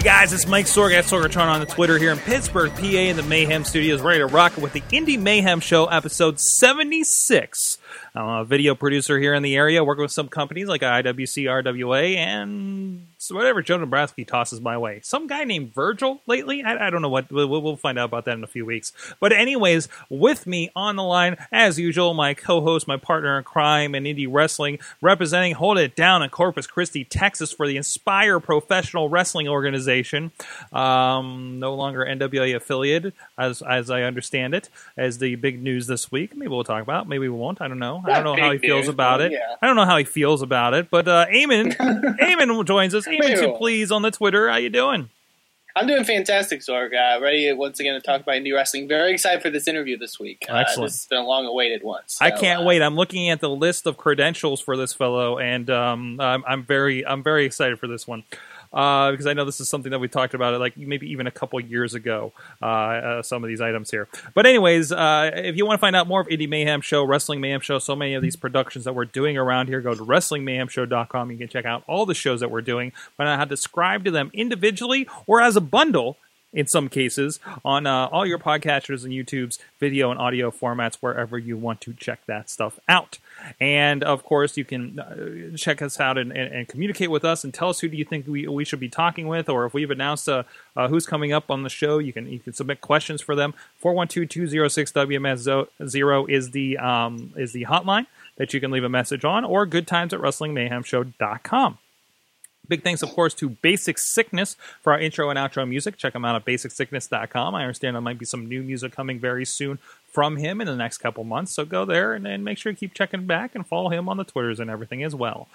Hey guys, it's Mike Sorg at Sorgatron on the Twitter here in Pittsburgh, PA, in the Mayhem Studios, ready to rock with the Indy Mayhem Show, episode 76. I'm a video producer here in the area, working with some companies like IWC, RWA, and so whatever Joe Nebraska tosses my way. Some guy named Virgil lately. I, I don't know what. We'll, we'll, find out about that in a few weeks. But anyways, with me on the line, as usual, my co-host, my partner in crime and indie wrestling, representing Hold It Down in Corpus Christi, Texas, for the Inspire Professional Wrestling Organization. Um, no longer NWA affiliated, as as I understand it, as the big news this week. Maybe we'll talk about. It. Maybe we won't. I don't know. I don't know how he feels news, about it. yeah. I don't know how he feels about it. But uh, Eamon, Eamon joins us. Eamon, to please on the Twitter. How you doing? I'm doing fantastic, Sorg. Uh, ready once again to talk about indie wrestling. Very excited for this interview this week. Uh, Excellent. This has been a long-awaited one. so, I can't uh, wait. I'm looking at the list of credentials for this fellow, and um, I'm, I'm very, I'm very excited for this one uh, because I know this is something that we talked about, like maybe even a couple years ago. Uh, uh, some of these items here, but anyways, uh, if you want to find out more of Indy Mayhem Show, Wrestling Mayhem Show, so many of these productions that we're doing around here, go to WrestlingMayhemShow.com. You can check out all the shows that we're doing, find out how to describe to them individually or as a bundle in some cases on uh, all your podcasters and YouTube's video and audio formats wherever you want to check that stuff out. And of course, you can uh, check us out and, and, and communicate with us and tell us who do you think we, we should be talking with, or if we've announced uh, uh, who's coming up on the show, you can you can submit questions for them. 412-206-WMS0 is the um, is the hotline that you can leave a message on, or good times at WrestlingMayhemShow.com. Big thanks, of course, to Basic Sickness for our intro and outro music. Check him out at basicsickness.com. I understand there might be some new music coming very soon from him in the next couple months. So go there and, and make sure you keep checking back and follow him on the Twitters and everything as well.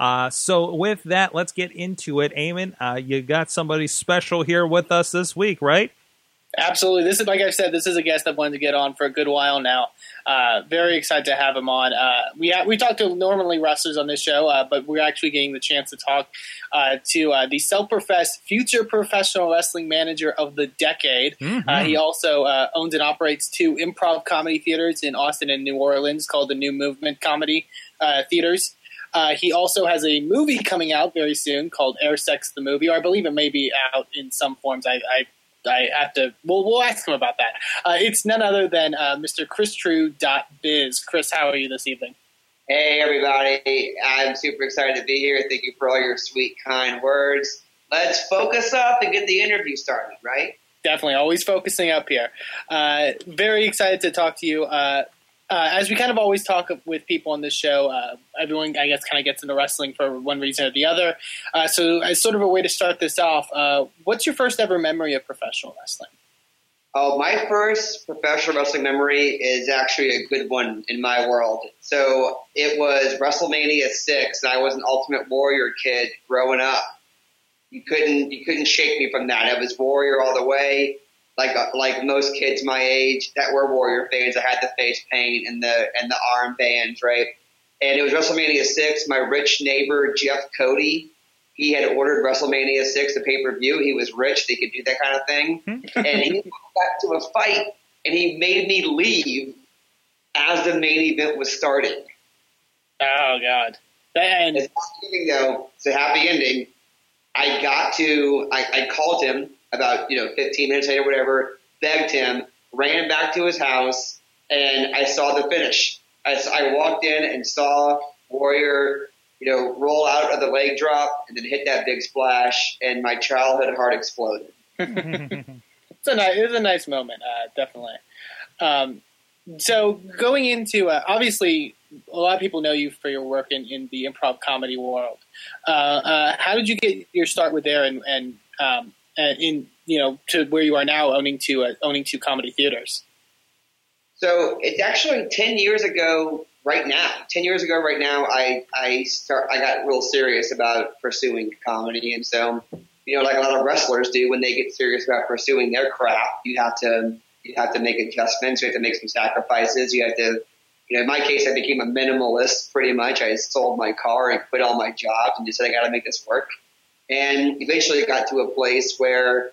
Uh, so with that, let's get into it. Eamon, uh, you got somebody special here with us this week, right? Absolutely. This is like I've said. This is a guest I've wanted to get on for a good while now. Uh, very excited to have him on. Uh, we ha- we talk to normally wrestlers on this show, uh, but we're actually getting the chance to talk uh, to uh, the self-professed future professional wrestling manager of the decade. Uh, he also uh, owns and operates two improv comedy theaters in Austin and New Orleans called the New Movement Comedy uh, Theaters. Uh, he also has a movie coming out very soon called Air Sex the Movie, or I believe it may be out in some forms. I, I I have to. We'll, we'll ask him about that. Uh, it's none other than uh, Mr. Chris Trew Biz. Chris, how are you this evening? Hey, everybody. I'm super excited to be here. Thank you for all your sweet, kind words. Let's focus up and get the interview started, right? Definitely, always focusing up here. Uh, very excited to talk to you. Uh, as we kind of always talk with people on this show, uh, everyone, I guess, kind of gets into wrestling for one reason or the other. Uh, so, as sort of a way to start this off, uh, what's your first ever memory of professional wrestling? Oh, my first professional wrestling memory is actually a good one in my world. So it was WrestleMania six, and I was an Ultimate Warrior kid growing up. You couldn't you couldn't shake me from that. I was Warrior all the way. Like uh, like most kids my age that were Warrior fans, I had the face paint and the and the arm bands, right? And it was WrestleMania six. My rich neighbor Jeff Cody, he had ordered WrestleMania six, the pay per view. He was rich; they could do that kind of thing. Hmm. and he got to a fight, and he made me leave as the main event was starting. Oh God! And It's a happy ending, though. It's a happy ending. I got to, I, I called him about, you know, 15 minutes later, whatever, begged him, ran back to his house, and I saw the finish. i walked in and saw Warrior, you know, roll out of the leg drop and then hit that big splash, and my childhood heart exploded. it's a nice, it's a nice moment, uh, definitely. Um, so going into uh, obviously, a lot of people know you for your work in, in the improv comedy world. Uh, uh, how did you get your start with there, and and, um, and in you know to where you are now, owning two uh, owning two comedy theaters? So it's actually ten years ago right now. Ten years ago right now, I I start I got real serious about pursuing comedy, and so you know, like a lot of wrestlers do when they get serious about pursuing their craft, you have to you have to make adjustments. You have to make some sacrifices. You have to you know, in my case, I became a minimalist pretty much. I sold my car and quit all my jobs and just said, I got to make this work. And eventually it got to a place where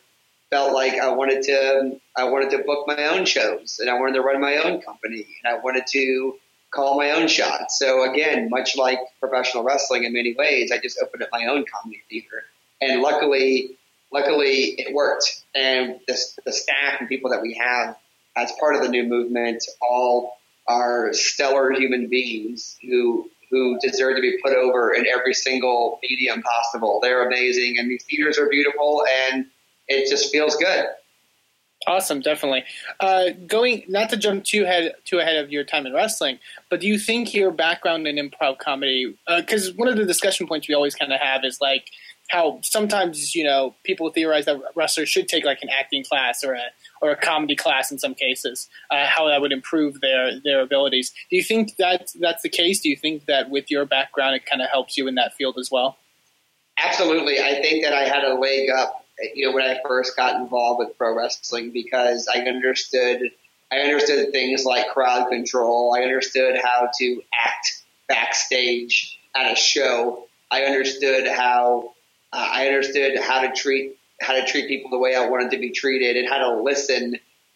felt like I wanted to, I wanted to book my own shows and I wanted to run my own company and I wanted to call my own shots. So again, much like professional wrestling in many ways, I just opened up my own comedy theater. And luckily, luckily it worked. And the, the staff and people that we have as part of the new movement all are stellar human beings who who deserve to be put over in every single medium possible. They're amazing, and these theaters are beautiful, and it just feels good. Awesome, definitely. Uh, going not to jump too ahead too ahead of your time in wrestling, but do you think your background in improv comedy? Because uh, one of the discussion points we always kind of have is like how sometimes you know people theorize that wrestlers should take like an acting class or a or a comedy class in some cases, uh, how that would improve their their abilities. Do you think that that's the case? Do you think that with your background, it kind of helps you in that field as well? Absolutely, I think that I had a leg up, you know, when I first got involved with pro wrestling because I understood I understood things like crowd control. I understood how to act backstage at a show. I understood how uh, I understood how to treat how to treat people the way I wanted to be treated and how to listen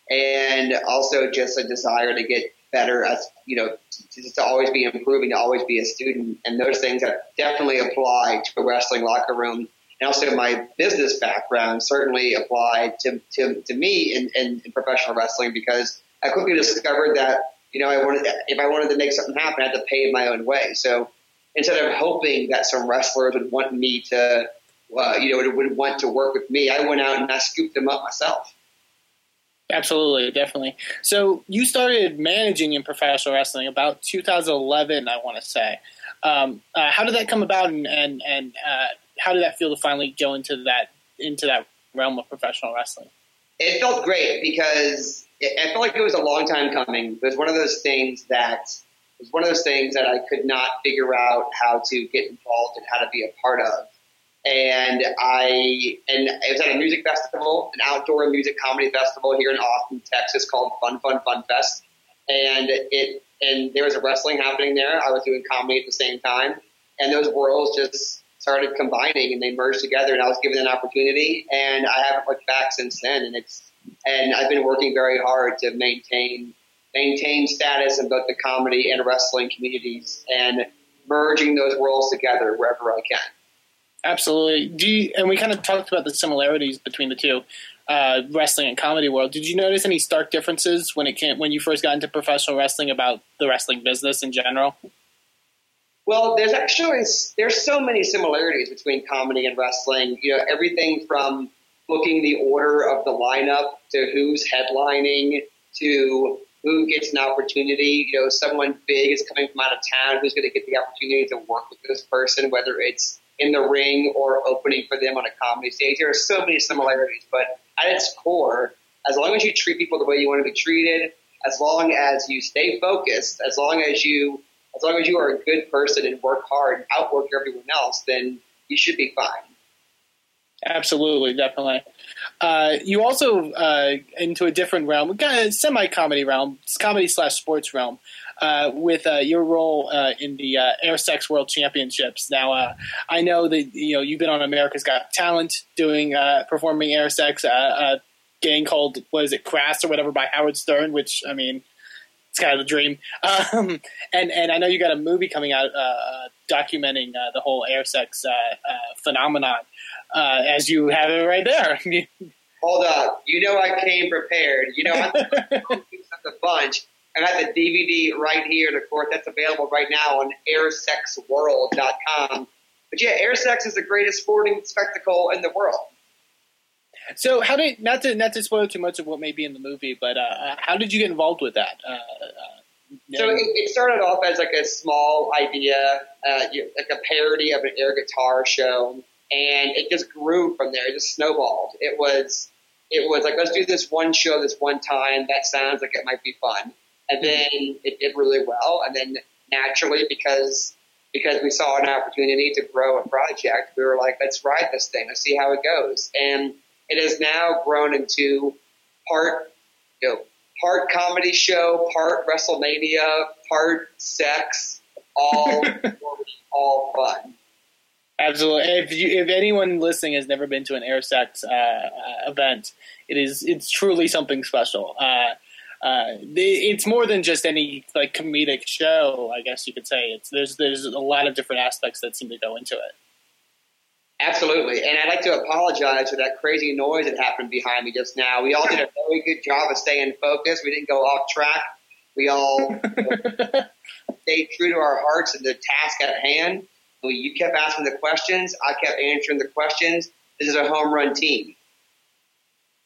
and also just a desire to get better as, you know, just to always be improving, to always be a student. And those things definitely apply to a wrestling locker room. And also my business background certainly applied to, to, to me in, in, in professional wrestling because I quickly discovered that, you know, I wanted, if I wanted to make something happen, I had to pay my own way. So instead of hoping that some wrestlers would want me to uh, you know, it would, would want to work with me. I went out and I scooped them up myself. Absolutely, definitely. So you started managing in professional wrestling about 2011, I want to say. Um, uh, how did that come about, and and, and uh, how did that feel to finally go into that into that realm of professional wrestling? It felt great because it, I felt like it was a long time coming. It was one of those things that was one of those things that I could not figure out how to get involved and how to be a part of and I and it was at a music festival, an outdoor music comedy festival here in Austin, Texas, called Fun Fun Fun Fest. And it and there was a wrestling happening there. I was doing comedy at the same time, and those worlds just started combining and they merged together. And I was given an opportunity, and I haven't looked back since then. And it's and I've been working very hard to maintain maintain status in both the comedy and wrestling communities and merging those worlds together wherever I can. Absolutely. Do you, and we kind of talked about the similarities between the two, uh, wrestling and comedy world. Did you notice any stark differences when it came when you first got into professional wrestling about the wrestling business in general? Well, there's actually there's so many similarities between comedy and wrestling. You know, everything from booking the order of the lineup to who's headlining to who gets an opportunity. You know, someone big is coming from out of town who's going to get the opportunity to work with this person, whether it's in the ring or opening for them on a comedy stage. There are so many similarities, but at its core, as long as you treat people the way you want to be treated, as long as you stay focused, as long as you as long as you are a good person and work hard and outwork everyone else, then you should be fine. Absolutely, definitely. Uh, you also uh, into a different realm, kind of semi comedy realm, comedy slash sports realm uh, with uh, your role uh, in the uh, Air Sex World Championships. Now, uh, I know that you know you've been on America's Got Talent doing uh, performing Air Sex, a gang called what is it, Crass or whatever by Howard Stern, which I mean. It's kind of a dream, um, and and I know you got a movie coming out documenting the whole air sex phenomenon, as you have it right there. Hold up, you know I came prepared. You know I'm a bunch. I got the DVD right here, of course, that's available right now on airsexworld.com. But yeah, air sex is the greatest sporting spectacle in the world. So, how did not to not to spoil too much of what may be in the movie, but uh, how did you get involved with that? Uh, uh, so it, it, started off as like a small idea, uh, like a parody of an air guitar show, and it just grew from there. It just snowballed. It was it was like let's do this one show this one time. That sounds like it might be fun and then it did really well. And then naturally, because because we saw an opportunity to grow a project, we were like, let's ride this thing, let's see how it goes. And it has now grown into part, you know, part comedy show, part WrestleMania, part sex, all all fun. Absolutely. If you, if anyone listening has never been to an air sex uh, uh, event, it is it's truly something special. Uh, uh, it's more than just any like comedic show, I guess you could say. It's there's there's a lot of different aspects that seem to go into it. Absolutely, and I'd like to apologize for that crazy noise that happened behind me just now. We all did a very good job of staying focused. We didn't go off track. We all stayed true to our hearts and the task at hand. You kept asking the questions. I kept answering the questions. This is a home run team.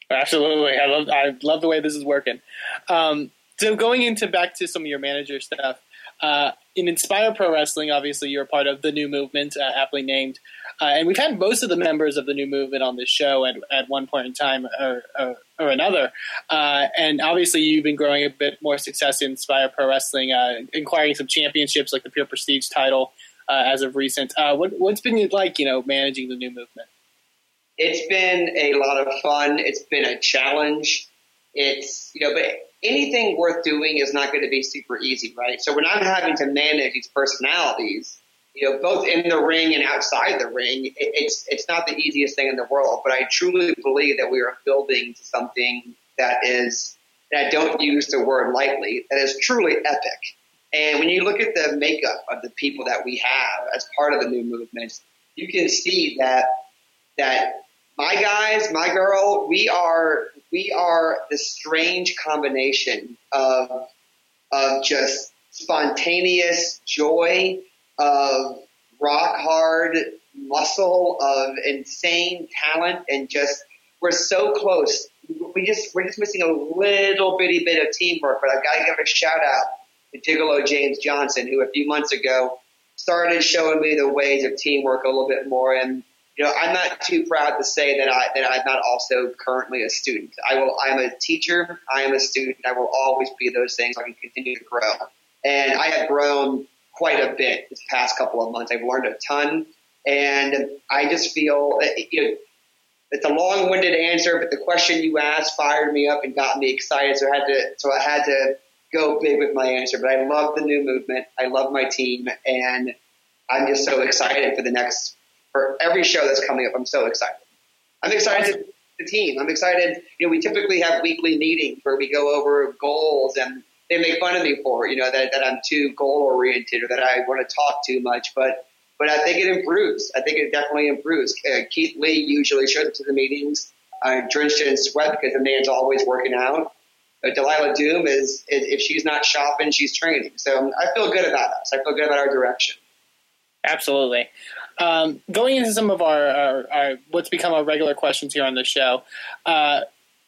Absolutely, I love I love the way this is working. Um, so going into back to some of your manager stuff, uh, in Inspire Pro Wrestling, obviously you're a part of the new movement, uh, aptly named, uh, and we've had most of the members of the new movement on this show at, at one point in time or, or, or another. Uh, and obviously you've been growing a bit more success in Inspire Pro Wrestling, uh, acquiring some championships like the Pure Prestige title uh, as of recent. what, what's been like, you know, managing the new movement? It's been a lot of fun. It's been a challenge. It's, you know, but anything worth doing is not going to be super easy, right? So when I'm having to manage these personalities, you know, both in the ring and outside the ring, it's, it's not the easiest thing in the world, but I truly believe that we are building something that is, that I don't use the word lightly, that is truly epic. And when you look at the makeup of the people that we have as part of the new movement, you can see that, that my guys, my girl, we are we are the strange combination of of just spontaneous joy, of rock hard muscle, of insane talent, and just we're so close. We just we're just missing a little bitty bit of teamwork. But I've got to give a shout out to Gigolo James Johnson, who a few months ago started showing me the ways of teamwork a little bit more and you know, I'm not too proud to say that I that I'm not also currently a student. I will. I'm a teacher. I am a student. I will always be those things. I can continue to grow, and I have grown quite a bit this past couple of months. I've learned a ton, and I just feel eh, eh, you know. It's a long-winded answer, but the question you asked fired me up and got me excited. So I had to, so I had to go big with my answer. But I love the new movement. I love my team, and I'm just so excited for the next for every show that's coming up. I'm so excited. I'm excited the team. I'm excited. You know, we typically have weekly meetings where we go over goals and they make fun of me for, you know, that, that I'm too goal oriented or that I want to talk too much, but, but I think it improves. I think it definitely improves. Uh, Keith Lee usually shows up to the meetings, uh, drenched in sweat because the man's always working out. Uh, Delilah Doom is, is, if she's not shopping, she's training. So I feel good about us. I feel good about our direction. Absolutely. Um, going into some of our, our, our, what's become our regular questions here on the show, uh,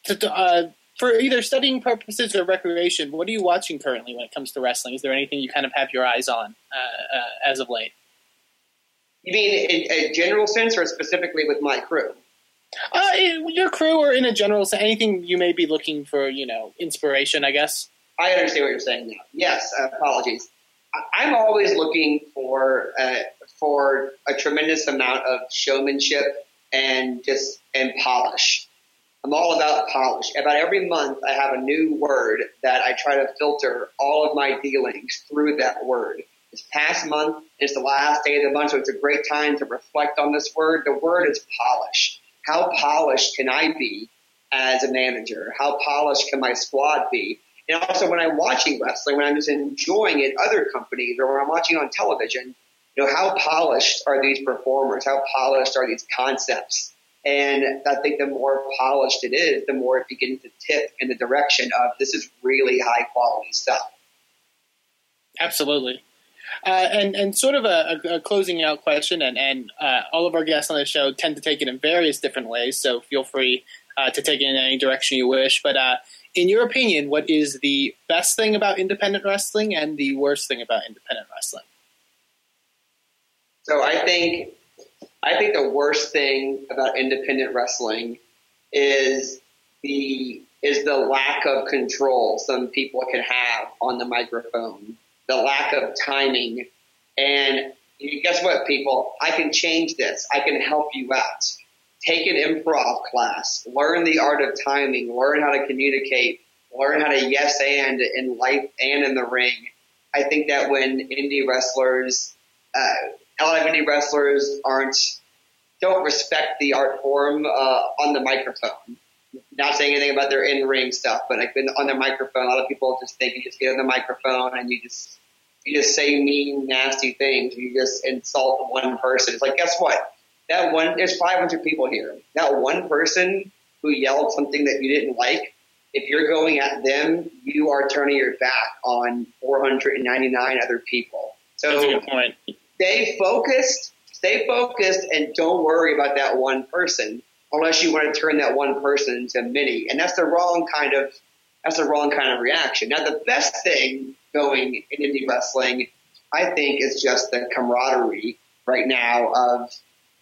to, uh, for either studying purposes or recreation, what are you watching currently when it comes to wrestling? Is there anything you kind of have your eyes on uh, uh as of late? You mean in a general sense, or specifically with my crew? Uh, your crew, or in a general sense, anything you may be looking for, you know, inspiration. I guess. I understand what you're saying now. Yes, uh, apologies. I'm always looking for uh, for a tremendous amount of showmanship and just and polish. I'm all about polish. About every month, I have a new word that I try to filter all of my dealings through that word. This past month is the last day of the month, so it's a great time to reflect on this word. The word is polish. How polished can I be as a manager? How polished can my squad be? And also when I'm watching wrestling, when I'm just enjoying it, other companies or when I'm watching on television, you know, how polished are these performers? How polished are these concepts? And I think the more polished it is, the more it begins to tip in the direction of this is really high quality stuff. Absolutely. Uh, and and sort of a, a, closing out question, and and uh, all of our guests on the show tend to take it in various different ways. So feel free uh, to take it in any direction you wish. But uh, in your opinion, what is the best thing about independent wrestling and the worst thing about independent wrestling? So I think I think the worst thing about independent wrestling is the is the lack of control some people can have on the microphone, the lack of timing, and guess what, people? I can change this. I can help you out take an improv class, learn the art of timing, learn how to communicate, learn how to yes and in life and in the ring. I think that when indie wrestlers, uh, a lot of indie wrestlers aren't don't respect the art form uh, on the microphone. Not saying anything about their in ring stuff, but like on the microphone, a lot of people just think you just get on the microphone and you just you just say mean, nasty things. You just insult one person. It's like, guess what? That one, there's 500 people here. That one person who yelled something that you didn't like, if you're going at them, you are turning your back on 499 other people. So That's a good point. Stay focused, stay focused, and don't worry about that one person unless you want to turn that one person into many. And that's the wrong kind of that's the wrong kind of reaction. Now, the best thing going in indie wrestling, I think, is just the camaraderie right now of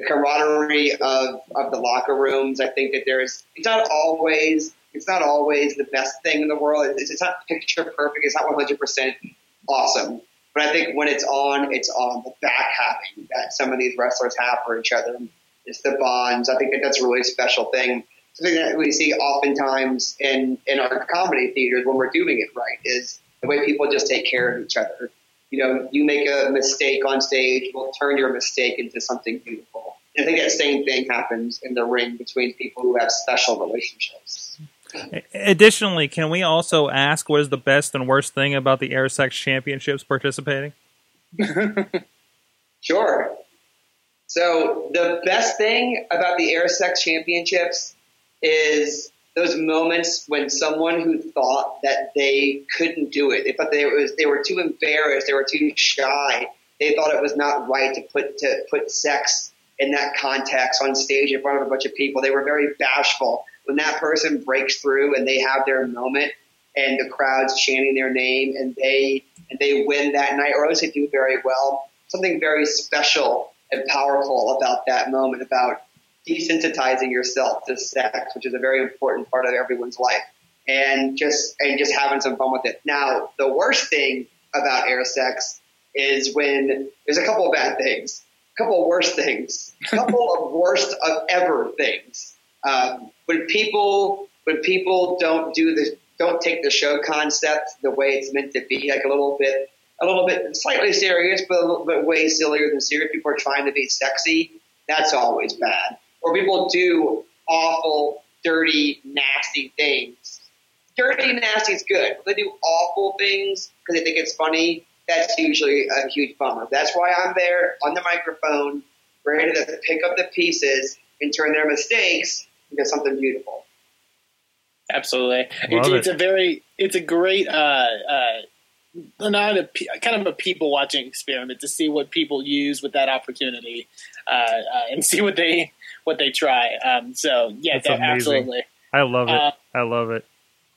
the camaraderie of, of the locker rooms. I think that there's it's not always it's not always the best thing in the world. It's, it's not picture perfect. It's not 100 percent awesome. But I think when it's on, it's on. The back having that some of these wrestlers have for each other, it's the bonds. I think that that's a really special thing. Something that we see oftentimes in in our comedy theaters when we're doing it right is the way people just take care of each other. You know, you make a mistake on stage, we'll turn your mistake into something beautiful. I think that same thing happens in the ring between people who have special relationships. Additionally, can we also ask what is the best and worst thing about the Air Sex Championships participating? Sure. So the best thing about the Air Sex Championships is those moments when someone who thought that they couldn't do it, they thought they was they were too embarrassed, they were too shy, they thought it was not right to put to put sex in that context on stage in front of a bunch of people. They were very bashful. When that person breaks through and they have their moment and the crowd's chanting their name and they and they win that night, or least they do very well, something very special and powerful about that moment, about desensitizing yourself to sex, which is a very important part of everyone's life, and just and just having some fun with it. Now, the worst thing about air sex is when there's a couple of bad things, a couple of worst things, a couple of worst of ever things. Um, when people when people don't do this, don't take the show concept the way it's meant to be, like a little bit a little bit slightly serious, but a little bit way sillier than serious. People are trying to be sexy. That's always bad. Or people do awful, dirty, nasty things. Dirty nasty is good. But they do awful things because they think it's funny, that's usually a huge bummer. That's why I'm there on the microphone, ready to pick up the pieces and turn their mistakes into something beautiful. Absolutely. Love It's, it. it's a very, it's a great, uh, uh, not a kind of a people watching experiment to see what people use with that opportunity, uh, uh, and see what they what they try. Um, so yeah, that- absolutely. I love it. Uh, I love it.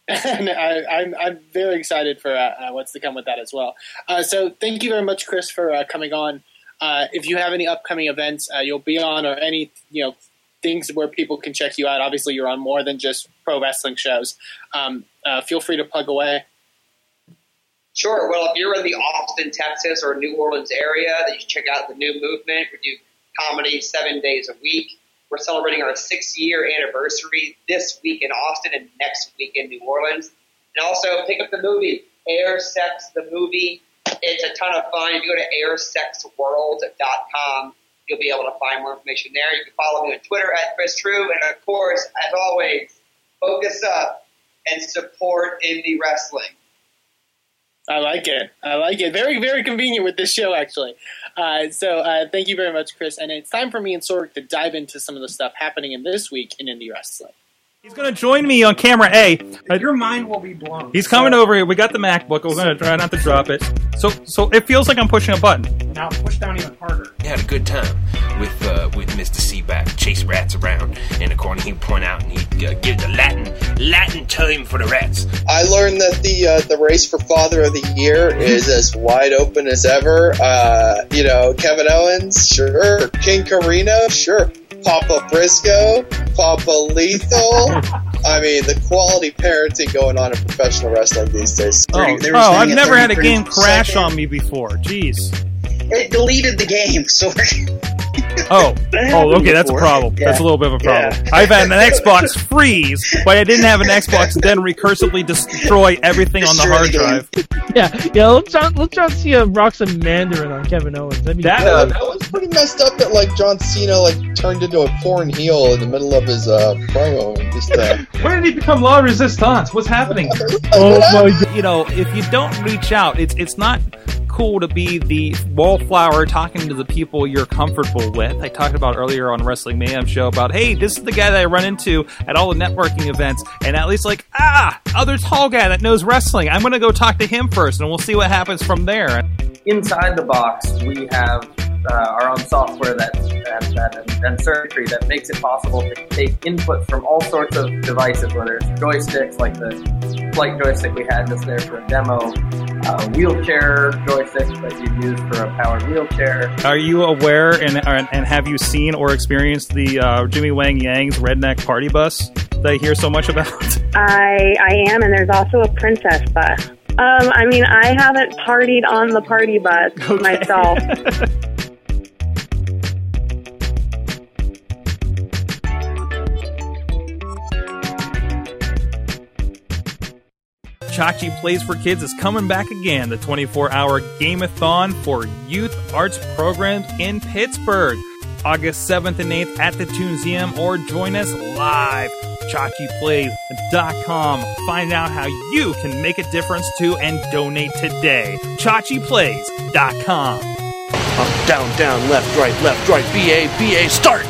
and I, I'm, I'm very excited for uh, uh, what's to come with that as well. Uh, so thank you very much, Chris, for uh, coming on. Uh, if you have any upcoming events uh, you'll be on, or any you know things where people can check you out, obviously you're on more than just pro wrestling shows. Um, uh, feel free to plug away. Sure. Well, if you're in the Austin, Texas or New Orleans area, then you check out the new movement. We do comedy seven days a week. We're celebrating our six year anniversary this week in Austin and next week in New Orleans. And also pick up the movie, Air Sex the Movie. It's a ton of fun. If you go to airsexworld.com, you'll be able to find more information there. You can follow me on Twitter at Chris Trew. And of course, as always, focus up and support indie wrestling. I like it. I like it. Very, very convenient with this show, actually. Uh, so, uh, thank you very much, Chris. And it's time for me and Sorg to dive into some of the stuff happening in this week in indie wrestling. He's going to join me on camera A. Your mind will be blown. He's coming over here. We got the MacBook. We're going to try not to drop it. So, so it feels like I'm pushing a button. Now push down even harder. He had a good time with uh, with Mr. Seaback. Chase rats around in the corner. He'd point out and he'd uh, give the Latin Latin term for the rats. I learned that the uh, the race for Father of the Year is as wide open as ever. Uh, you know, Kevin Owens, sure. King Corino, sure. Papa Briscoe, Papa Lethal. I mean, the quality parenting going on in professional wrestling these days. oh, oh I've never had a game crash second. on me before. Jeez. It deleted the game, so Oh, oh, okay, that's a problem. That's a little bit of a problem. I've had an Xbox freeze, but I didn't have an Xbox then recursively destroy everything on the hard the drive. Yeah, yeah. Let's try, let's try to see a rock some Mandarin on Kevin Owens. That'd be That, uh, that was pretty messed up that like John Cena like turned into a porn heel in the middle of his uh, promo and just uh, when did he become La Resistance? What's happening? Oh my god. You know, if you don't reach out, it's it's not cool to be the wallflower talking to the people you're comfortable with. I talked about earlier on Wrestling Mayhem show about, hey, this is the guy that I run into at all the networking events, and at least like, ah, other tall guy that knows wrestling. I'm gonna go talk to him first, and we'll see what happens from there. inside the box, we have uh, our own software that and, and, and circuitry that makes it possible to take input from all sorts of devices, whether it's joysticks like the flight joystick we had just there for a demo, uh, wheelchair joysticks that you'd use for a powered wheelchair. Are you aware and and have you seen or experienced the uh, Jimmy Wang Yang's redneck party bus that I hear so much about? I I am, and there's also a princess bus. Um, I mean, I haven't partied on the party bus myself. Chachi Plays for Kids is coming back again, the 24 hour Gameathon for youth arts programs in Pittsburgh. August 7th and 8th at the Tunesium or join us live. ChachiPlays.com. Find out how you can make a difference too and donate today. ChachiPlays.com. Up, down, down, left, right, left, right, BA, BA, start!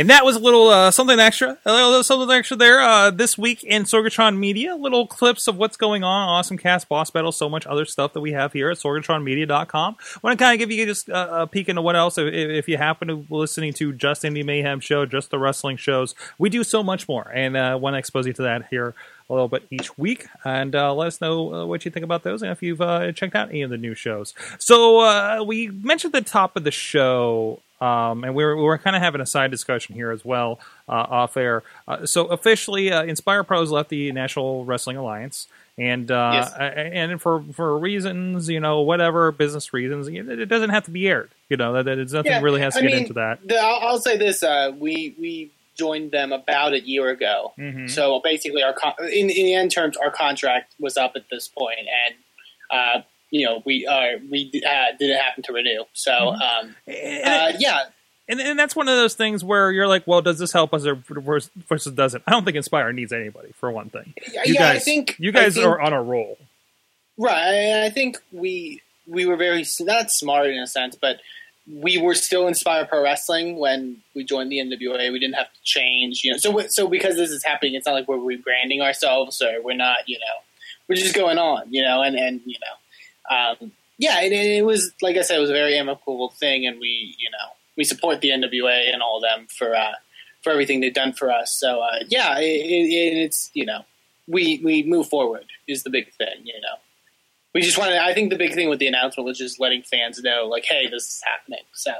And that was a little uh, something extra, a little something extra there uh, this week in Sorgatron Media. Little clips of what's going on, Awesome Cast, Boss Battle, so much other stuff that we have here at SorgatronMedia.com. want to kind of give you just a peek into what else, if, if you happen to be listening to just Indie Mayhem show, just the wrestling shows, we do so much more, and uh, want to expose you to that here a little bit each week, and uh, let us know uh, what you think about those and if you've uh, checked out any of the new shows. So uh, we mentioned the top of the show. Um, and we were, we were kind of having a side discussion here as well uh, off air. Uh, so officially, uh, Inspire Pros left the National Wrestling Alliance, and uh, Yes. and for for reasons, you know, whatever business reasons, it doesn't have to be aired. You know, that, that it's nothing Yeah, really has to I get mean, into that. The, I'll, I'll say this: uh, we we joined them about a year ago. Mhm. So basically, our con- in in the end terms, our contract was up at this point, and uh, you know we uh, we uh, didn't happen to renew. So Mm-hmm. um, uh, yeah, And, and that's one of those things where you're like, well, does this help us or versus versus doesn't? I don't think Inspire needs anybody for one thing. Yeah, You yeah, I think- you guys think- are on a roll. Right. I think we we were very not smart in a sense, but we were still Inspire Pro Wrestling when we joined the NWA. We didn't have to change, you know. So so because this is happening, it's not like we're rebranding ourselves or we're not, you know, we're just going on, you know, and and you know, um, yeah, it, it was like I said, it was a very amicable thing, and we, you know, we support the NWA and all of them for uh, for everything they've done for us. So uh, yeah, it, it, it's you know, we we move forward is the big thing, you know we just wanted. I think the big thing with the announcement was just letting fans know, like, hey, this is happening. So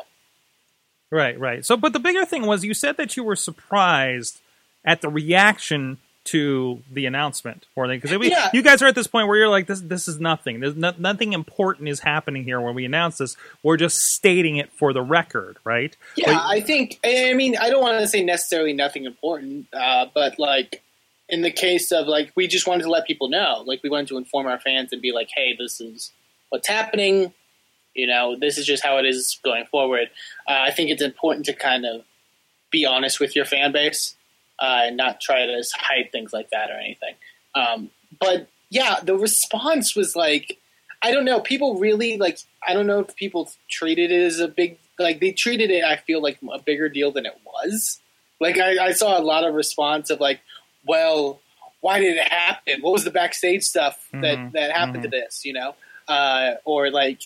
Right, right. So, but the bigger thing was you said that you were surprised at the reaction to the announcement or because Yeah. you guys are at this point where you're like this this is nothing there's no, nothing important is happening here when we announce this we're just stating it for the record right yeah, But- I think. I mean, I don't want to say necessarily nothing important, uh, but like in the case of like, we just wanted to let people know. Like, we wanted to inform our fans and be like, hey, this is what's happening. You know, this is just how it is going forward. Uh, I think it's important to kind of be honest with your fan base uh, and not try to hide things like that or anything. Um, but yeah, the response was like, I don't know. People really like. I don't know if people treated it as a big like they treated it. I feel like a bigger deal than it was. Like I, I saw a lot of response of like, well, why did it happen? What was the backstage stuff that Mhm, that happened mhm. to this? You know, uh, or like,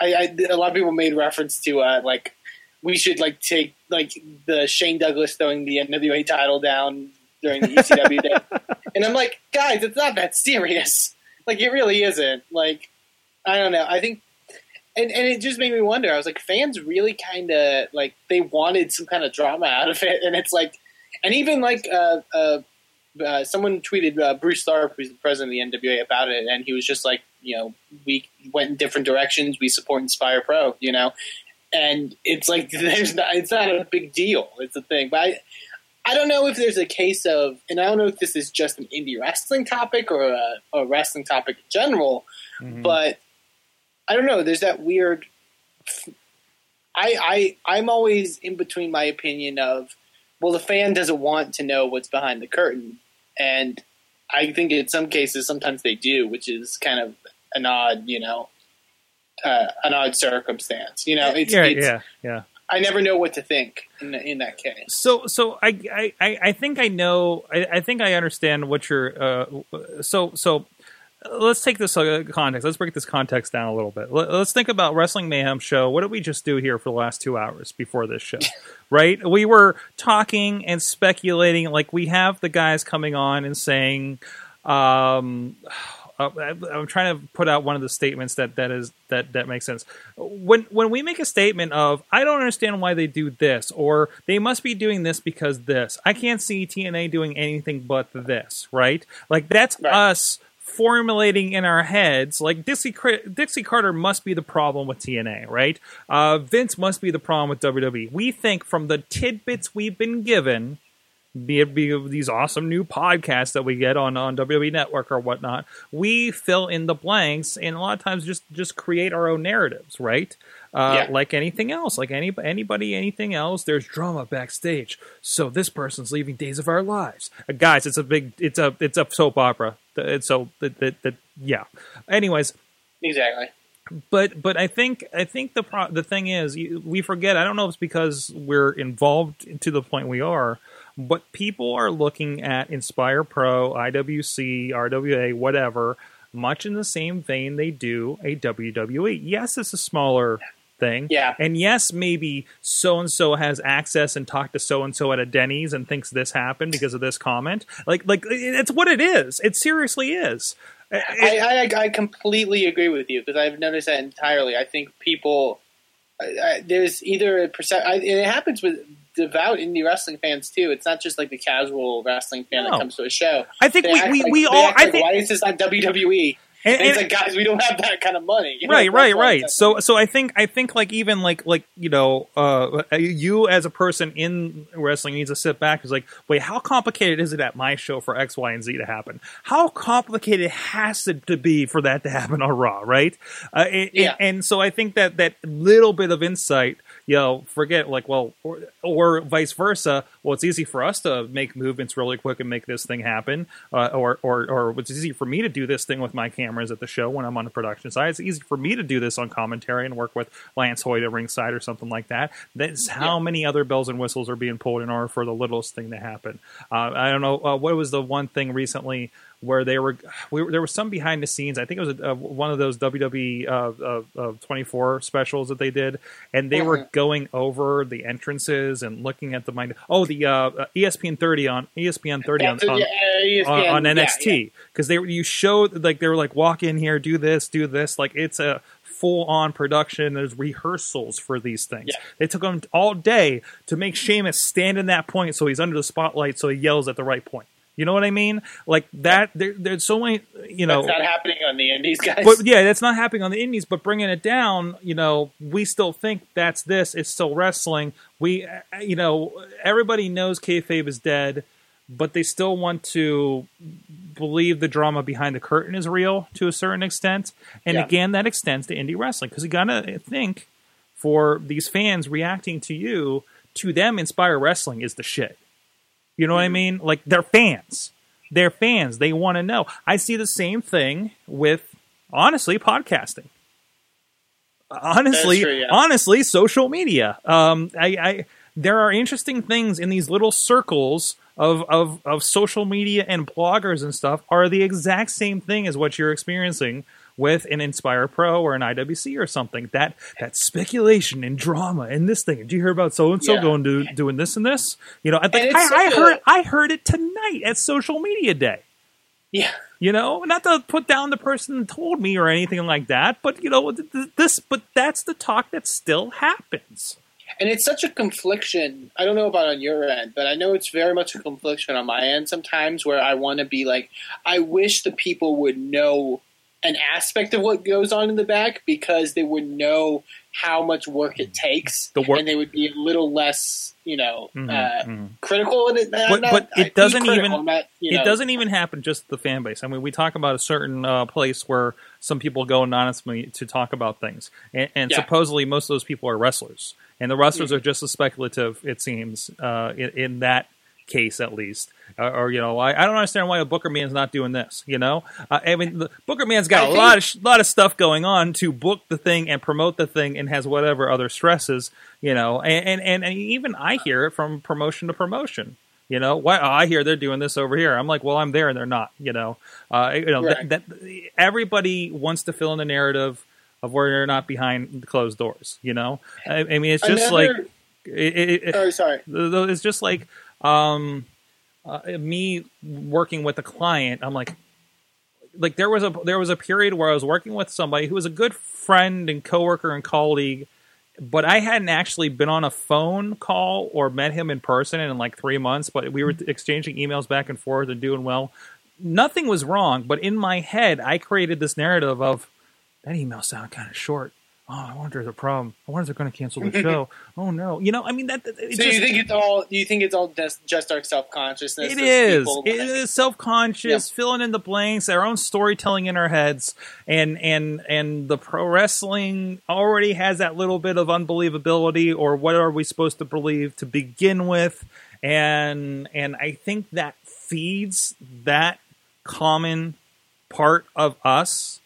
I, I a lot of people made reference to uh, like we should like take like the Shane Douglas throwing the NWA title down during the ECW day, and I'm like, guys, it's not that serious. Like it really isn't. Like I don't know. I think. And, and it just made me wonder. I was like, fans really kind of like they wanted some kind of drama out of it, and it's like, and even like uh, uh, uh, someone tweeted uh, Bruce Tharpe, who's the president of the NWA, about it, and he was just like, you know, we went in different directions. We support Inspire Pro, you know, and it's like there's not, it's not a big deal. It's a thing, but I, I don't know if there's a case of, and I don't know if this is just an indie wrestling topic or a, a wrestling topic in general, Mhm. but I don't know. There's that weird. I I I'm always in between my opinion of, well, the fan doesn't want to know what's behind the curtain, and I think in some cases sometimes they do, which is kind of an odd, you know, uh, an odd circumstance. You know, it's, yeah, it's yeah, yeah. I never know what to think in in that case. So, so I, I, I think I know. I, I think I understand what you're. Uh, so, so let's take this uh, context. Let's break this context down a little bit. Let, let's think about Wrestling Mayhem show. What did we just do here for the last two hours before this show? right? We were talking and speculating. Like we have the guys coming on and saying. Um, uh, I- I'm trying to put out one of the statements that that is that that makes sense. When when we make a statement of I don't understand why they do this or they must be doing this because this. I can't see TNA doing anything but this, right? Like that's us formulating in our heads like Dixie Dixie Carter must be the problem with TNA, right? Uh, Vince must be the problem with WWE. We think from the tidbits we've been given be it be these awesome new podcasts that we get on on WWE Network or whatnot, we fill in the blanks and a lot of times just just create our own narratives, right? Uh, Yeah. Like anything else, like any anybody, anything else. There's drama backstage. So this person's leaving Days of Our Lives, uh, guys. It's a big, it's a it's a soap opera. It's so that that yeah. Anyways, Exactly. but but I think I think the pro- the thing is we forget. I don't know if it's because we're involved to the point we are, but people are looking at Inspire Pro, IWC, RWA, whatever, much in the same vein they do a WWE. Yes, it's a smaller thing. Yeah. And yes, maybe so and so has access and talked to so and so at a Denny's and thinks this happened because of this comment. Like like it's what it is. It seriously is. I, I I completely agree with you because I've noticed that entirely. I think people I, I, there's either a percent, and it happens with devout indie wrestling fans too. It's not just like the casual wrestling fan No. that comes to a show. I think They we- we- like- we all- I like, think- why is this on WWE? And- And, it's like guys, we don't have that kind of money. You know, right right right so so i think i think like even like like you know uh you as a person in wrestling needs to sit back is like wait how complicated is it at my show for x y and z to happen how complicated has it to be for that to happen on raw right uh, and, Yeah. and, and so i think that that little bit of insight you know forget like well or, or vice versa well it's easy for us to make movements really quick and make this thing happen uh, or or or it's easy for me to do this thing with my cameras at the show when I'm on the production side. It's easy for me to do this on commentary and work with Lance Hoyt at ringside or something like that. That's how many other bells and whistles are being pulled in order for the littlest thing to happen. Uh, I don't know uh, what was the one thing recently where they were, we were there was some behind the scenes. I think it was a, uh one of those WWE uh, uh, uh, 24 specials that they did, and they were Mhm. going over the entrances and looking at the mind. Oh, the uh, uh, ESPN 30 on ESPN 30 on, on, yeah, ESPN, on, on NXT because they were you showed like they were like walk in here, do this, do this. Like it's a full on production. There's rehearsals for these things. Yeah. They took them all day to make Sheamus stand in that point so he's under the spotlight so he yells at the right point. You know what I mean? Like that. There, there's so many. You know, That's not happening on the Indies, guys. but yeah, that's not happening on the indies. But bringing it down, you know, we still think that's this. It's still wrestling. We, you know, everybody knows kayfabe is dead, but they still want to believe the drama behind the curtain is real to a certain extent. And Yeah. again, that extends to indie wrestling because you gotta think for these fans reacting to you, to them, Inspire Wrestling is the shit. You know what I mean? Like they're fans. They're fans. They want to know. I see the same thing with honestly podcasting. Honestly, true, yeah. honestly, social media. Um, I, I there are interesting things in these little circles of, of of social media and bloggers and stuff are the exact same thing as what you're experiencing with an Inspire Pro or an IWC or something. That that speculation and drama and this thing. Did you hear about so and so going to doing this and this? You know, I, think I, I heard I heard it tonight at Social Media Day. yeah. You know, not to put down the person that told me or anything like that, but you know, th- th- this, but that's the talk that still happens. and it's such a confliction. I don't know about on your end, but I know it's very much a confliction on my end sometimes where I want to be like, I wish the people would know an aspect of what goes on in the back because they would know how much work it takes, The work- and they would be a little less, you know, Mhm, uh, mhm. critical. And it, but, not, but it doesn't even not, you know, it doesn't even happen just the fan base. I mean, we talk about a certain uh, place where some people go anonymously to talk about things, and, and Yeah. supposedly most of those people are wrestlers, and the wrestlers Mhm. are just as speculative. It seems uh, in, in that case, at least. Uh, or you know, I, I don't understand why a Booker Man's not doing this. You know, uh, I mean, the, Booker Man's got I a think- lot of sh- lot of stuff going on to book the thing and promote the thing, and has whatever other stresses. You know, and and, and, and even I hear it from promotion to promotion. You know, why oh, I hear they're doing this over here. I'm like, well, I'm there and they're not. You know, uh, you know Right. that, that everybody wants to fill in the narrative of where they're not behind closed doors. You know, I, I mean, it's just Another- like it, it, it- Oh, sorry. it's just like um, uh, me working with a client. I'm like, like there was a there was a period where I was working with somebody who was a good friend and coworker and colleague, but I hadn't actually been on a phone call or met him in person in like three months. But we were exchanging emails back and forth and doing well. Nothing was wrong, but in my head, I created this narrative of that email sounded kind of short. Oh, I wonder if there's a problem. I wonder if they're going to cancel the show. oh no, you know, I mean that. so just, you think it's all? You think it's all just, just our self consciousness? it is. It is self conscious, filling in the blanks, our own storytelling in our heads, and and and the pro wrestling already has that little bit of unbelievability, or what are we supposed to believe to begin with? And and I think that feeds that common part of us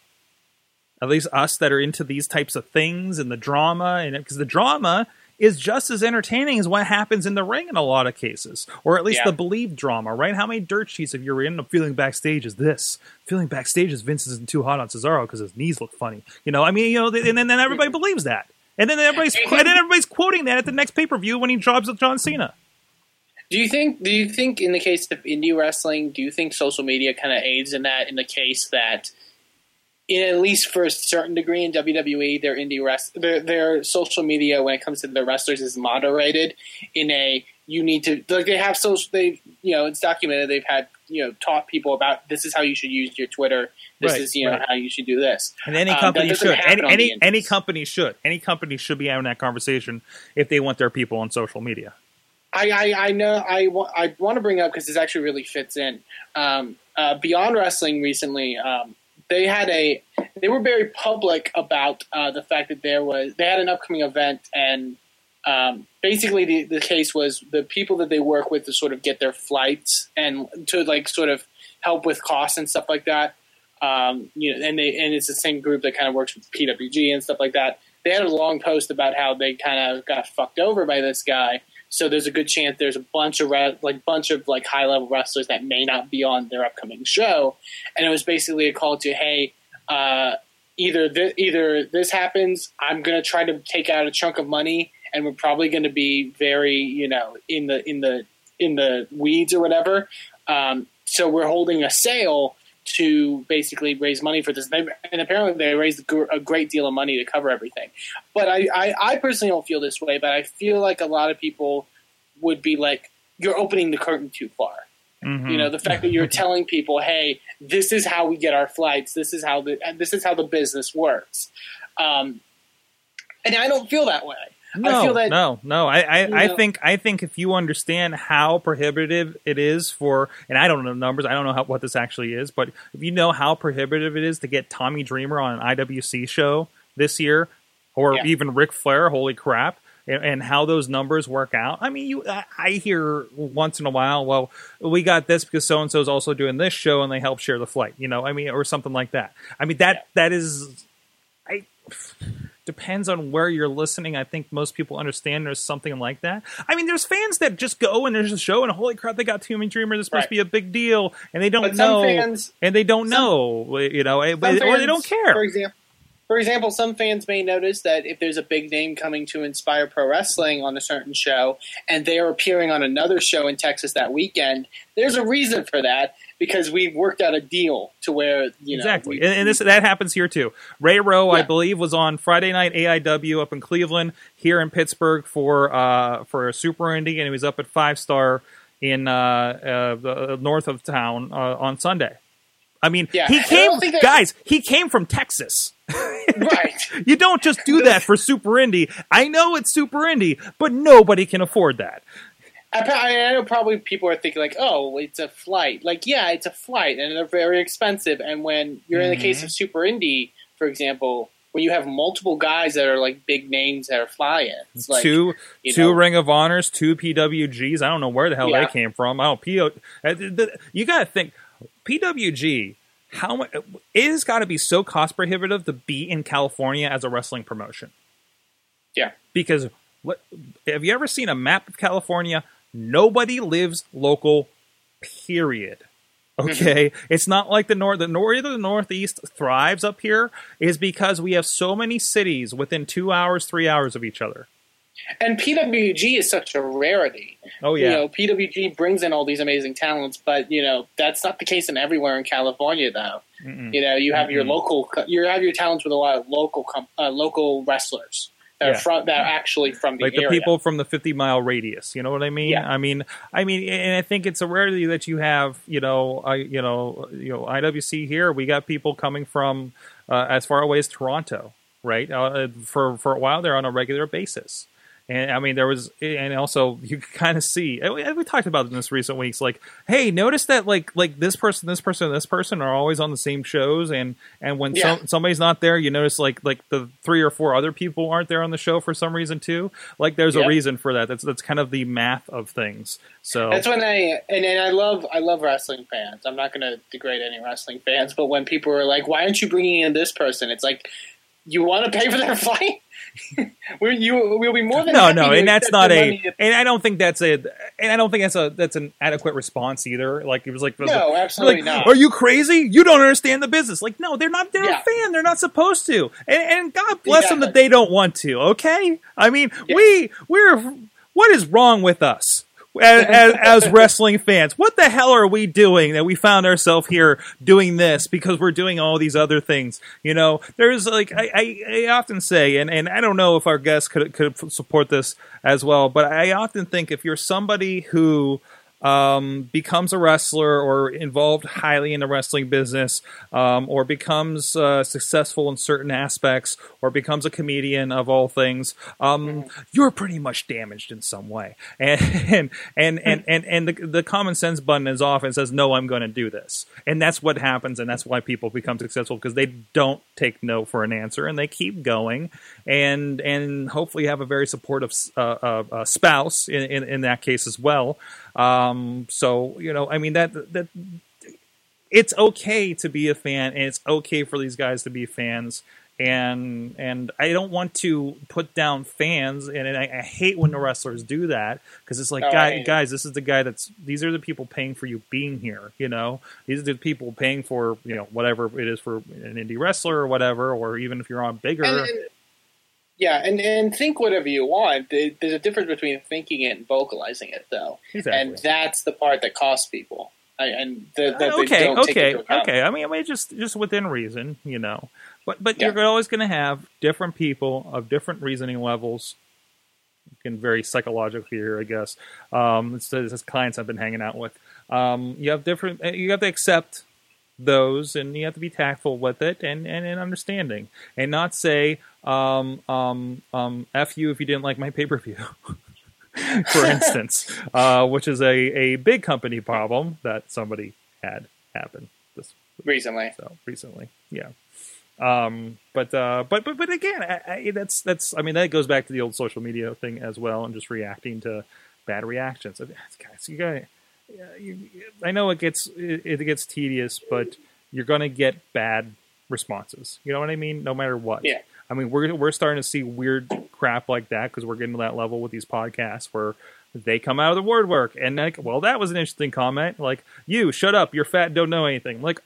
at least us that are into these types of things and the drama and because the drama is just as entertaining as what happens in the ring in a lot of cases or at least Yeah. the believed drama right how many dirt sheets have you end up feeling backstage is this feeling backstage is vince isn't too hot on cesaro because his knees look funny you know i mean you know and then, then everybody mm-hmm. believes that and then everybody's and then everybody's quoting that at the next pay-per-view when he drops with john cena Do you think? Do you think in the case of indie wrestling, do you think social media kind of aids in that? In the case that, at least for a certain degree in WWE, their indie rest, their their social media when it comes to their wrestlers is moderated in a you need to like they have social they you know it's documented they've had you know taught people about this is how you should use your Twitter this Right, is you know right. how you should do this And any Um, company doesn't should. Any any, any company should. Any company should be having that conversation if they want their people on social media. I, I, I know I, wa- I want to bring up because this actually really fits in. Um, uh, Beyond Wrestling recently, um, they had a they were very public about uh, the fact that there was they had an upcoming event and um, basically the, the case was the people that they work with to sort of get their flights and to like sort of help with costs and stuff like that. Um, you know, and they and it's the same group that kind of works with PWG and stuff like that. They had a long post about how they kind of got fucked over by this guy. So there's a good chance there's a bunch of re- like bunch of like high level wrestlers that may not be on their upcoming show, and it was basically a call to hey, uh, either th- either this happens, I'm gonna try to take out a chunk of money, and we're probably gonna be very you know in the in the in the weeds or whatever. Um, so we're holding a sale to basically raise money for this. They, and apparently they raised a great deal of money to cover everything. But I, I, I personally don't feel this way, but I feel like a lot of people would be like, you're opening the curtain too far. Mm-hmm. You know, the fact that you're telling people, "Hey, this is how we get our flights. This is how the this is how the business works." Um, and I don't feel that way. No, I feel that no, no. I, I, you I think I think if you understand how prohibitive it is for, and I don't know numbers, I don't know how, what this actually is, but if you know how prohibitive it is to get Tommy Dreamer on an IWC show this year, or Yeah. even Ric Flair, holy crap, and, and how those numbers work out. I mean, you, I, I hear once in a while, well, we got this because so and so is also doing this show, and they help share the flight, you know, I mean, or something like that. I mean, that that is, I depends on where you're listening. I think most people understand there's something like that. I mean, there's fans that just go and there's a show and holy crap, they got Tommy Dreamer. This must be a big deal, and they don't But some know, fans- and they don't know, you know, Some or they don't care. For example, For example, some fans may notice that if there's a big name coming to Inspire Pro Wrestling on a certain show and they are appearing on another show in Texas that weekend, there's a reason for that because we've worked out a deal to where, you know. exactly, we- and, and this that happens here too. Ray Rowe, I believe, was on Friday night AIW up in Cleveland, here in Pittsburgh for uh, for a Super Indie, and he was up at Five Star in uh, uh, the north of town uh, on Sunday. I mean, Yeah, he came, guys. He came from Texas. right. You don't just do that for Super Indie. I know it's Super Indie, but nobody can afford that. I, I know probably people are thinking like, oh, it's a flight. Like, yeah, it's a flight, and they're very expensive. And when you're in the case Mm-hmm. of Super Indie, for example, when you have multiple guys that are like big names that are flying, it's like two two know- Ring of Honors, two PWGs. I don't know where the hell Yeah. they came from. I don't PO. uh, You got to think PWG. How much it has got to be so cost prohibitive to be in California as a wrestling promotion? Yeah. Because what, have you ever seen a map of California? Nobody lives local. Period. Mm-hmm. Okay, it's not like the north. The north, the northeast thrives up here is because we have so many cities within two hours, three hours of each other. And PWG is such a rarity. Oh yeah, You know, PWG brings in all these amazing talents, but you know that's not the case in everywhere in California, though. Mm-mm. You know, you have your Mm-mm. local, you have your talents with a lot of local, com- uh, local wrestlers that Yeah. are from that are actually from the like the area. people from the 50 mile radius you know what i mean Yeah. i mean i mean and i think it's a rarity that you have you know i you know you know iwc here we got people coming from uh, as far away as toronto right uh, for for a while they're on a regular basis and I mean, there was, and also you kind of see. and We, we talked about in this recent weeks. Like, hey, notice that like like this person, this person, this person are always on the same shows, and and when Yeah. some, somebody's not there, you notice like like the three or four other people aren't there on the show for some reason too. Like, there's a reason for that. That's that's kind of the math of things. So That's when I and, and I love I love wrestling fans. I'm not going to degrade any wrestling fans, but when people are like, "Why aren't you bringing in this person?" It's like, you want to pay for their flight? we you we'll be more than no, happy no, and that's not a, if- and I don't think that's a, and I don't think that's a that's an adequate response either. Like it was like, No, absolutely like, not. Are you crazy? You don't understand the business. Like, no, they're not. They're Yeah. a fan. They're not supposed to. And, and God bless them that they don't want to. Okay, I mean, we we're what is wrong with us? As, as, wrestling fans, what the hell are we doing that we found ourselves here doing this because we're doing all these other things? You know, there's like I, I, I often say, and, and I don't know if our guests could could support this as well, but I often think if you're somebody who um, becomes a wrestler or involved highly in the wrestling business, um, or becomes uh, successful in certain aspects, or becomes a comedian of all things, um, you're pretty much damaged in some way. And and and and, and, and the, the common sense button is off and says, "No, I'm going to do this," and that's what happens, and that's why people become successful because they don't take no for an answer and they keep going, and and hopefully have a very supportive uh, uh, uh, spouse in, in in that case as well. Um, Um, so you know, I mean that that it's okay to be a fan, and it's okay for these guys to be fans. And and I don't want to put down fans, and, I, I hate when the wrestlers do that because it's like, No, I guy, guys, this is the guy that's these are the people paying for you being here. You know, these are the people paying for you know whatever it is for an indie wrestler or whatever, or even if you're on bigger. And- and- yeah, and, and think whatever you want. There's a difference between thinking it and vocalizing it, though, Exactly. and that's the part that costs people. I, and the, they okay, don't take okay, okay. I mean, I mean, just just within reason, you know. But but you're always going to have different people of different reasoning levels. You can very psychologically here, I guess. Um, it's, it's clients I've been hanging out with. Um, you have different. You have to accept those, and you have to be tactful with it, and and, and understanding, and not say um, um, um, "f you" if you didn't like my pay per view. for instance, uh, which is a, a big company problem that somebody had happen this recently. So recently, yeah. Um, but uh, but but but again, I, I, that's that's I mean that goes back to the old social media thing as well, and just reacting to bad reactions. Guys, you got I know it gets it, gets tedious, but you're gonna get bad responses. You know what I mean? No matter what. Yeah. I mean, we're we're starting to see weird crap like that because we're getting to that level with these podcasts where they come out of the word work and like, well, that was an interesting comment. Like, you shut up, you're fat, don't know anything. Like,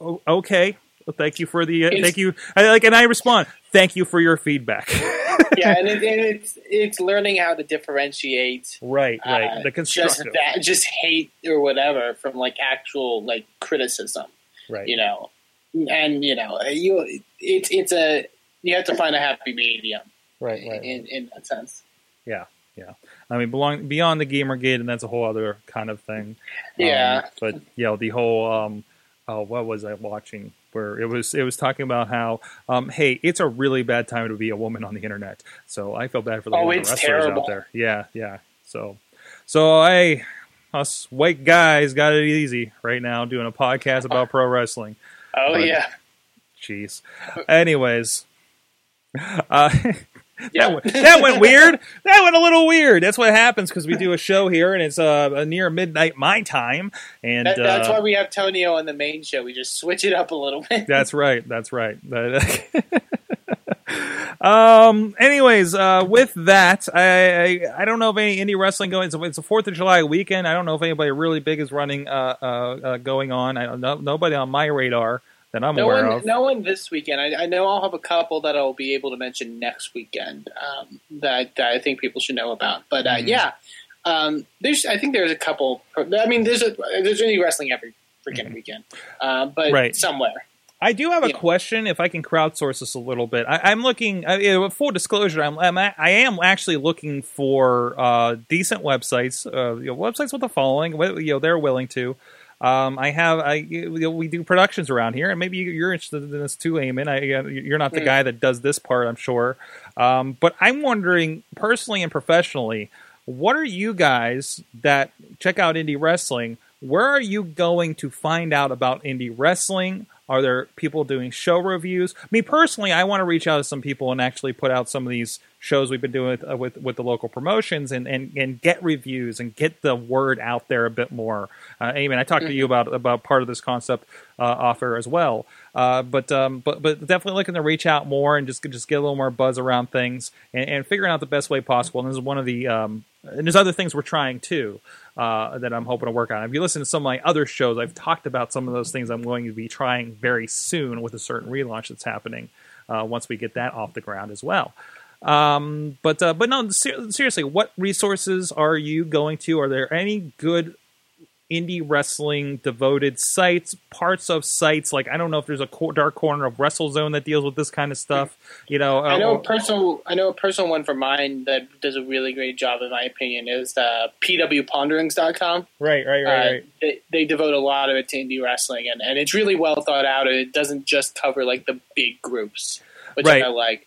okay, Thank you for the uh, thank you. I, like, and I respond, thank you for your feedback. yeah, and, it, and it's it's learning how to differentiate right, right. uh, the just that just hate or whatever from like actual like criticism. Right. You know, and you know you it's it's a you have to find a happy medium. Right, right. In in that sense. Yeah, yeah. I mean, belong beyond the GamerGate, and that's a whole other kind of thing. Yeah. Um, but you know, the whole um, oh, what was I watching? Where it was, it was talking about how, um, hey, it's a really bad time to be a woman on the internet. So I feel bad for the Oh, wrestlers terrible. out there. Yeah, yeah. So, so I, us white guys got it easy right now doing a podcast about pro wrestling. Oh But- yeah. Jeez. Anyways, uh, Yeah. that, went, that went weird. That went a little weird. That's what happens because we do a show here and it's uh, near midnight my time, and That, that's uh, why we have Tonio on the main show. We just switch it up a little bit. that's right. That's right. um. Anyways, uh, with that, I, I I don't know if any indie wrestling going. It's a, it's a Fourth of July weekend. I don't know if anybody really big is running uh, uh, uh going on. I don't know. Nobody on my radar that I'm no aware one, of. no one this weekend. I, I know I'll have a couple that I'll be able to mention next weekend um, that, that I think people should know about. But uh, Mhm. yeah, um, there's. I think there's a couple. I mean, there's a there's any wrestling every freaking weekend, uh, but Mm-hmm. Right. somewhere. I do have a Yeah. question. If I can crowdsource this a little bit, I, I'm looking. I, full disclosure, I'm, I'm I am actually looking for uh, decent websites, uh, you know, websites with a following. You know, they're willing to. Um, I have. I you know, we do productions around here, and maybe you- you're interested in this too, Eamon. I, uh, you're not the Mm. guy that does this part, I'm sure. Um, but I'm wondering, personally and professionally, what are you guys that check out indie wrestling? Where are you going to find out about indie wrestling? Are there people doing show reviews? Me personally, I want to reach out to some people and actually put out some of these shows we've been doing with uh, with, with the local promotions and, and, and get reviews and get the word out there a bit more. Uh, Eamon, I talked to you about about part of this concept uh, off air as well. Uh, but um, but but definitely looking to reach out more and just just get a little more buzz around things and, and figuring out the best way possible. And this is one of the um, and there's other things we're trying too uh, that I'm hoping to work on. If you listen to some of my other shows, I've talked about some of those things I'm going to be trying very soon with a certain relaunch that's happening uh, once we get that off the ground as well. Um, but uh, but no, ser- seriously, what resources are you going to? Are there any good indie wrestling devoted sites, parts of sites? Like I don't know if there's a co- dark corner of WrestleZone that deals with this kind of stuff. You know, I know uh, a personal. I know a personal one for mine that does a really great job, in my opinion, is uh, pwponderings.com. right, right, right, Uh, right. they, they devote a lot of it to indie wrestling, and, and it's really well thought out. And it doesn't just cover like the big groups, which Right. I like.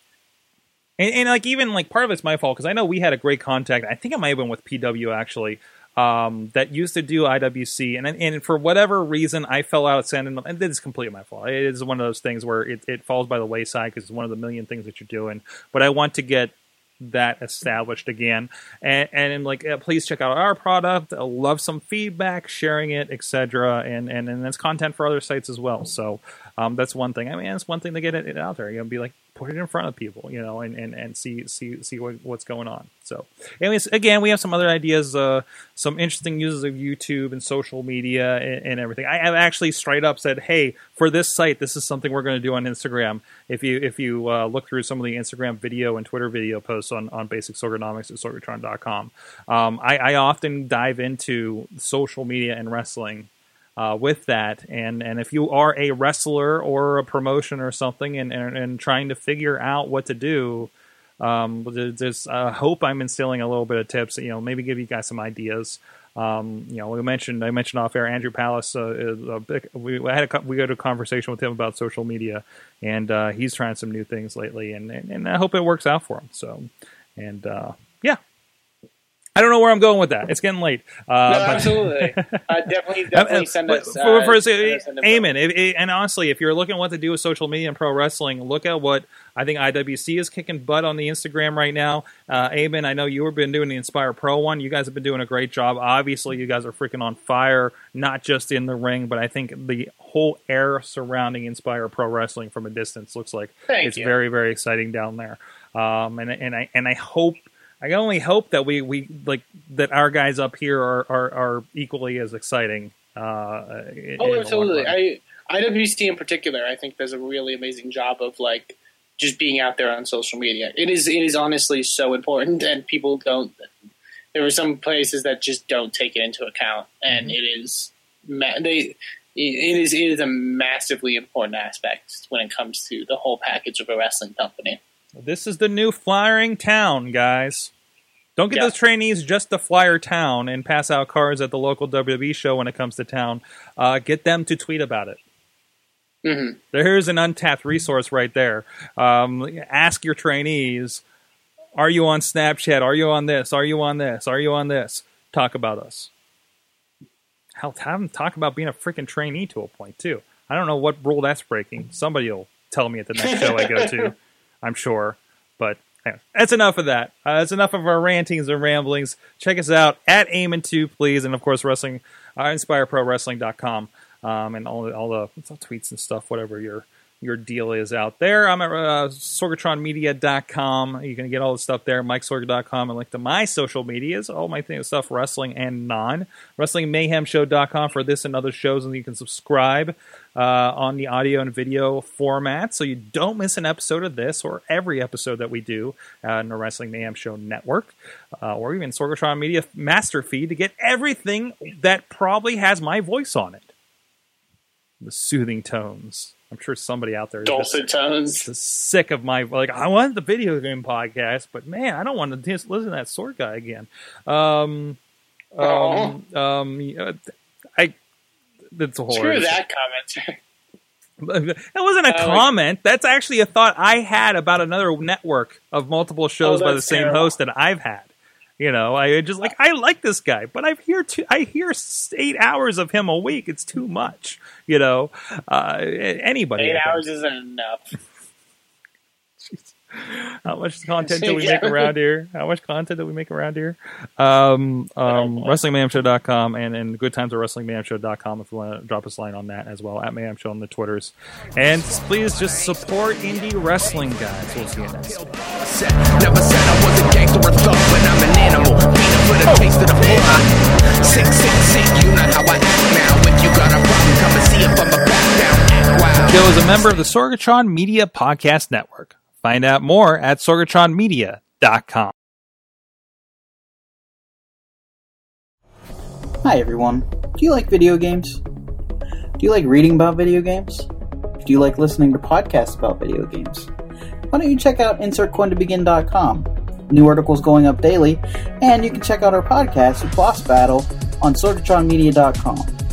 And, and like even like part of it's my fault because I know we had a great contact. I think it might have been with PW actually. Um, that used to do IWC, and and for whatever reason, I fell out of them. And this is completely my fault. It is one of those things where it, it falls by the wayside because it's one of the million things that you're doing. But I want to get that established again, and and like, please check out our product. I love some feedback, sharing it, etc. And and and that's content for other sites as well. So um, that's one thing. I mean, it's one thing to get it, it out there. You know, be like put it in front of people, you know, and, and, and see see see what, what's going on. So, anyways, again, we have some other ideas, uh, some interesting uses of YouTube and social media and, and everything. I have actually straight up said, hey, for this site, this is something we're going to do on Instagram. If you if you uh, look through some of the Instagram video and Twitter video posts on on Basic Sorgonomics at Sorgatron.com, um, I, I often dive into social media and wrestling uh, with that. And and if you are a wrestler or a promotion or something, and and, and trying to figure out what to do, um, there's I hope I'm instilling a little bit of tips. You know, maybe give you guys some ideas. Um, you know, we mentioned I mentioned off air Andrew Palace. Uh, big, we had a we had a conversation with him about social media, and uh, he's trying some new things lately, and, and and I hope it works out for him. So, and uh. I don't know where I'm going with that. It's getting late. Uh, no, but- absolutely. Uh, definitely, definitely send us. for, uh, send us an info. Eamon, if- if- and honestly, if you're looking at what to do with social media and pro wrestling, look at what I think IWC is kicking butt on the Instagram right now. Uh, Eamon, I know you have been doing the Inspire Pro one. You guys have been doing a great job. Obviously, you guys are freaking on fire, not just in the ring, but I think the whole air surrounding Inspire Pro Wrestling from a distance looks like Thank it's you. very, very exciting down there. Um, and and I and I hope. I can only hope that we, we like that our guys up here are, are, are equally as exciting. Uh, Oh, absolutely. I IWC in particular, I think does a really amazing job of like just being out there on social media. It is it is honestly so important, and people don't. There are some places that just don't take it into account, and it is ma- they. It is it is a massively important aspect when it comes to the whole package of a wrestling company. This is the new flyering town, guys. Don't get Yeah. those trainees just to flyer town and pass out cards at the local WWE show when it comes to town. Uh, get them to tweet about it. Mm-hmm. There's an untapped resource right there. Um, ask your trainees: Are you on Snapchat? Are you on this? Are you on this? Are you on this? Talk about us. Hell, have them talk about being a freaking trainee to a point too. I don't know what rule that's breaking. Somebody will tell me at the next show I go to. I'm sure. But anyway, that's enough of that. Uh, that's enough of our rantings and ramblings. Check us out at Aim 2, please. And of course, wrestling, uh, InspireProWrestling.com um, and all the, all the tweets and stuff, whatever your your deal is out there. I'm at uh, sorgatronmedia.com. You can get all the stuff there. MikeSorg.com and link to my social medias, all my things, stuff, wrestling and non. WrestlingMayhemShow.com for this and other shows, and you can subscribe uh, on the audio and video format so you don't miss an episode of this or every episode that we do uh, in the Wrestling Mayhem Show network uh, or even Sorgatron Media master feed to get everything that probably has my voice on it. The soothing tones. I'm sure somebody out there is Dulcet tones. just sick of my like. I want the video game podcast, but man, I don't want to listen to that Sorg guy again. Um, um, um, I. That's a whole. Screw that comment. That wasn't a Uh, comment. That's actually a thought I had about another network of multiple shows Oh, by the same terrible. host that I've had. You know, I just like I like this guy, but I hear two, I hear eight hours of him a week. It's too much. You know, uh, anybody. Eight hours isn't enough. How much content do we make around here? How much content do we make around here? Um, um, WrestlingMayhemShow.com and, and Good Times at WrestlingMayhemShow.com if you want to drop us a line on that as well, at Mayhem Show on the Twitters. And please just support indie wrestling, guys. We'll see you next week. Never said I was a gangster or thug, but I'm an animal. Beating for the taste of the floor. Sick, sick, sick. You know how I act now. If you got a problem, come and see if I'm a back down. Act wild. Joe is a member of the Sorgatron Media Podcast Network. Find out more at sorgatronmedia.com. Hi everyone. Do you like video games? Do you like reading about video games? Do you like listening to podcasts about video games? Why don't you check out insertcointobegin.com? New articles going up daily, and you can check out our podcast, Boss Battle, on sorgatronmedia.com.